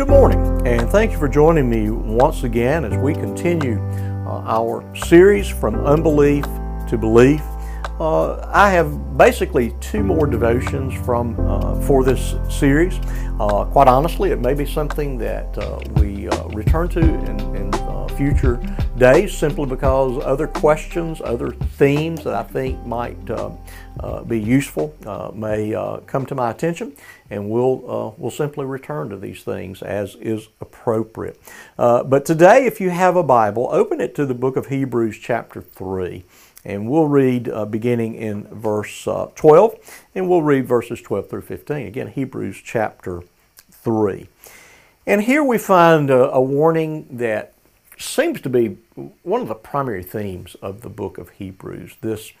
Good morning, and thank you for joining me once again as we continue uh, our series from unbelief to belief. Uh, I have basically two more devotions from uh, for this series. Uh, quite honestly, it may be something that uh, we uh, return to in, in future days simply because other questions, other themes that I think might uh, uh, be useful uh, may come to my attention, and we'll, we'll simply return to these things as is appropriate. but today, if you have a Bible, open it to the book of Hebrews, chapter 3. And we'll read uh, beginning in verse uh, 12, and we'll read verses 12 through 15. Again, Hebrews chapter 3. And here we find a, a warning that seems to be one of the primary themes of the book of Hebrews this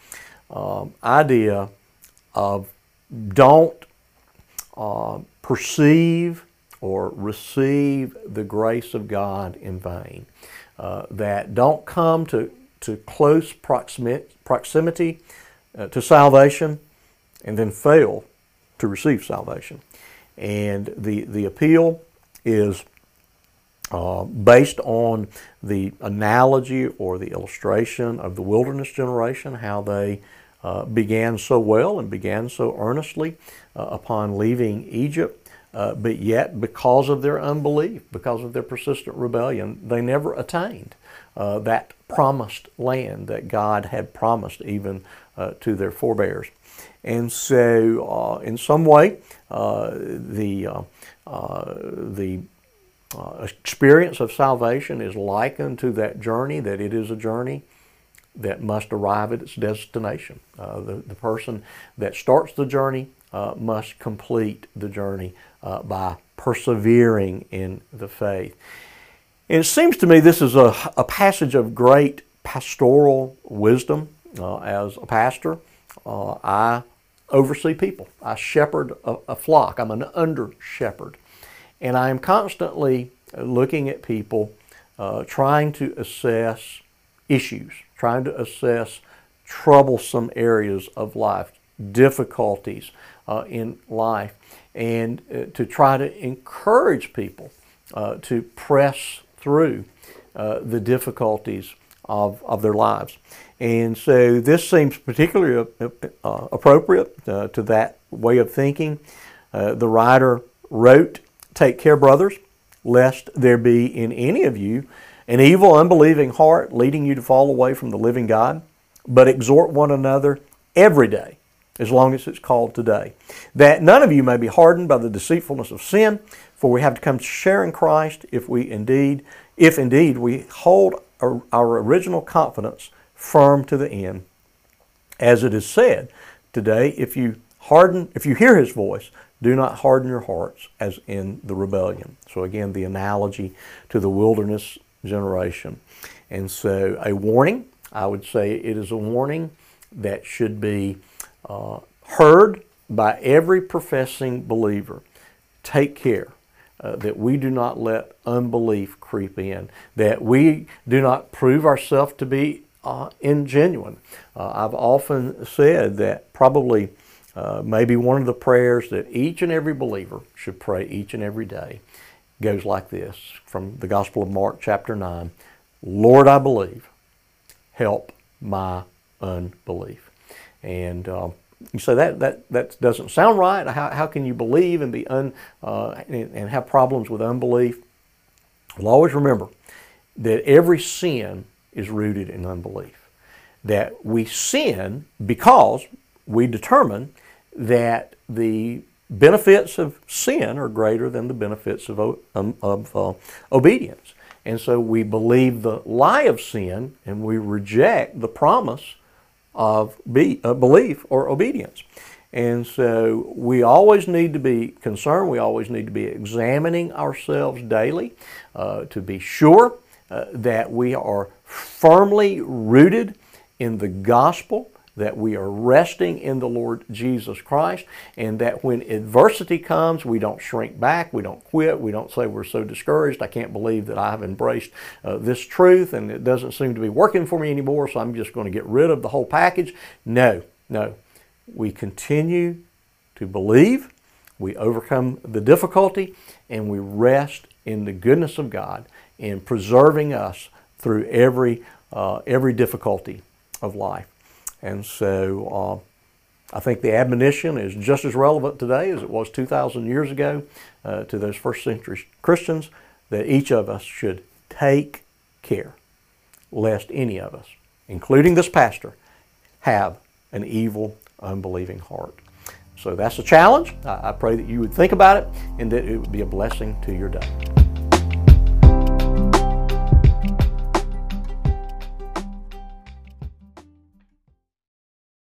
um, idea of don't uh, perceive or receive the grace of God in vain. Uh, that don't come to, to close proximity, proximity uh, to salvation and then fail to receive salvation. And the, the appeal is uh, based on the analogy or the illustration of the wilderness generation, how they uh, began so well and began so earnestly uh, upon leaving Egypt, uh, but yet because of their unbelief, because of their persistent rebellion, they never attained uh, that promised land that God had promised even to their forebears. And so, in some way, the the uh, experience of salvation is likened to that journey, that it is a journey that must arrive at its destination. Uh, the, the person that starts the journey uh, must complete the journey uh, by persevering in the faith. And it seems to me this is a, a passage of great pastoral wisdom. Uh, as a pastor, I oversee people. I shepherd a, a flock. I'm an under shepherd. And I am constantly looking at people, uh, trying to assess issues, trying to assess troublesome areas of life, difficulties uh, in life, and uh, to try to encourage people uh, to press through uh, the difficulties of, of their lives. And so this seems particularly uh, appropriate to that way of thinking. the writer wrote Take care, brothers, lest there be in any of you an evil, unbelieving heart leading you to fall away from the living God, but exhort one another every day, as long as it's called today, that none of you may be hardened by the deceitfulness of sin, for we have to come to share in Christ if we indeed, if indeed we hold our, our original confidence firm to the end. As it is said today, if you harden, if you hear his voice, do not harden your hearts as in the rebellion. So, again, the analogy to the wilderness generation. And so, a warning, I would say it is a warning that should be uh, heard by every professing believer. Take care. Uh, that we do not let unbelief creep in, that we do not prove ourselves to be uh, ingenuine. Uh, I've often said that probably uh, maybe one of the prayers that each and every believer should pray each and every day goes like this from the Gospel of Mark, chapter 9 Lord, I believe, help my unbelief. And uh, you say that, that, that doesn't sound right. How, how can you believe and, be un, uh, and, and have problems with unbelief? Well, always remember that every sin is rooted in unbelief. That we sin because we determine that the benefits of sin are greater than the benefits of, um, of uh, obedience. And so we believe the lie of sin and we reject the promise of be, uh, belief or obedience. And so we always need to be concerned, we always need to be examining ourselves daily uh, to be sure uh, that we are firmly rooted in the gospel that we are resting in the Lord Jesus Christ, and that when adversity comes, we don't shrink back, we don't quit, we don't say we're so discouraged, I can't believe that I have embraced uh, this truth and it doesn't seem to be working for me anymore, so I'm just going to get rid of the whole package. No, no. We continue to believe, we overcome the difficulty, and we rest in the goodness of God in preserving us through every uh, every difficulty of life. And so uh, I think the admonition is just as relevant today as it was 2,000 years ago uh, to those first century Christians that each of us should take care lest any of us, including this pastor, have an evil, unbelieving heart. So that's a challenge. I pray that you would think about it and that it would be a blessing to your day.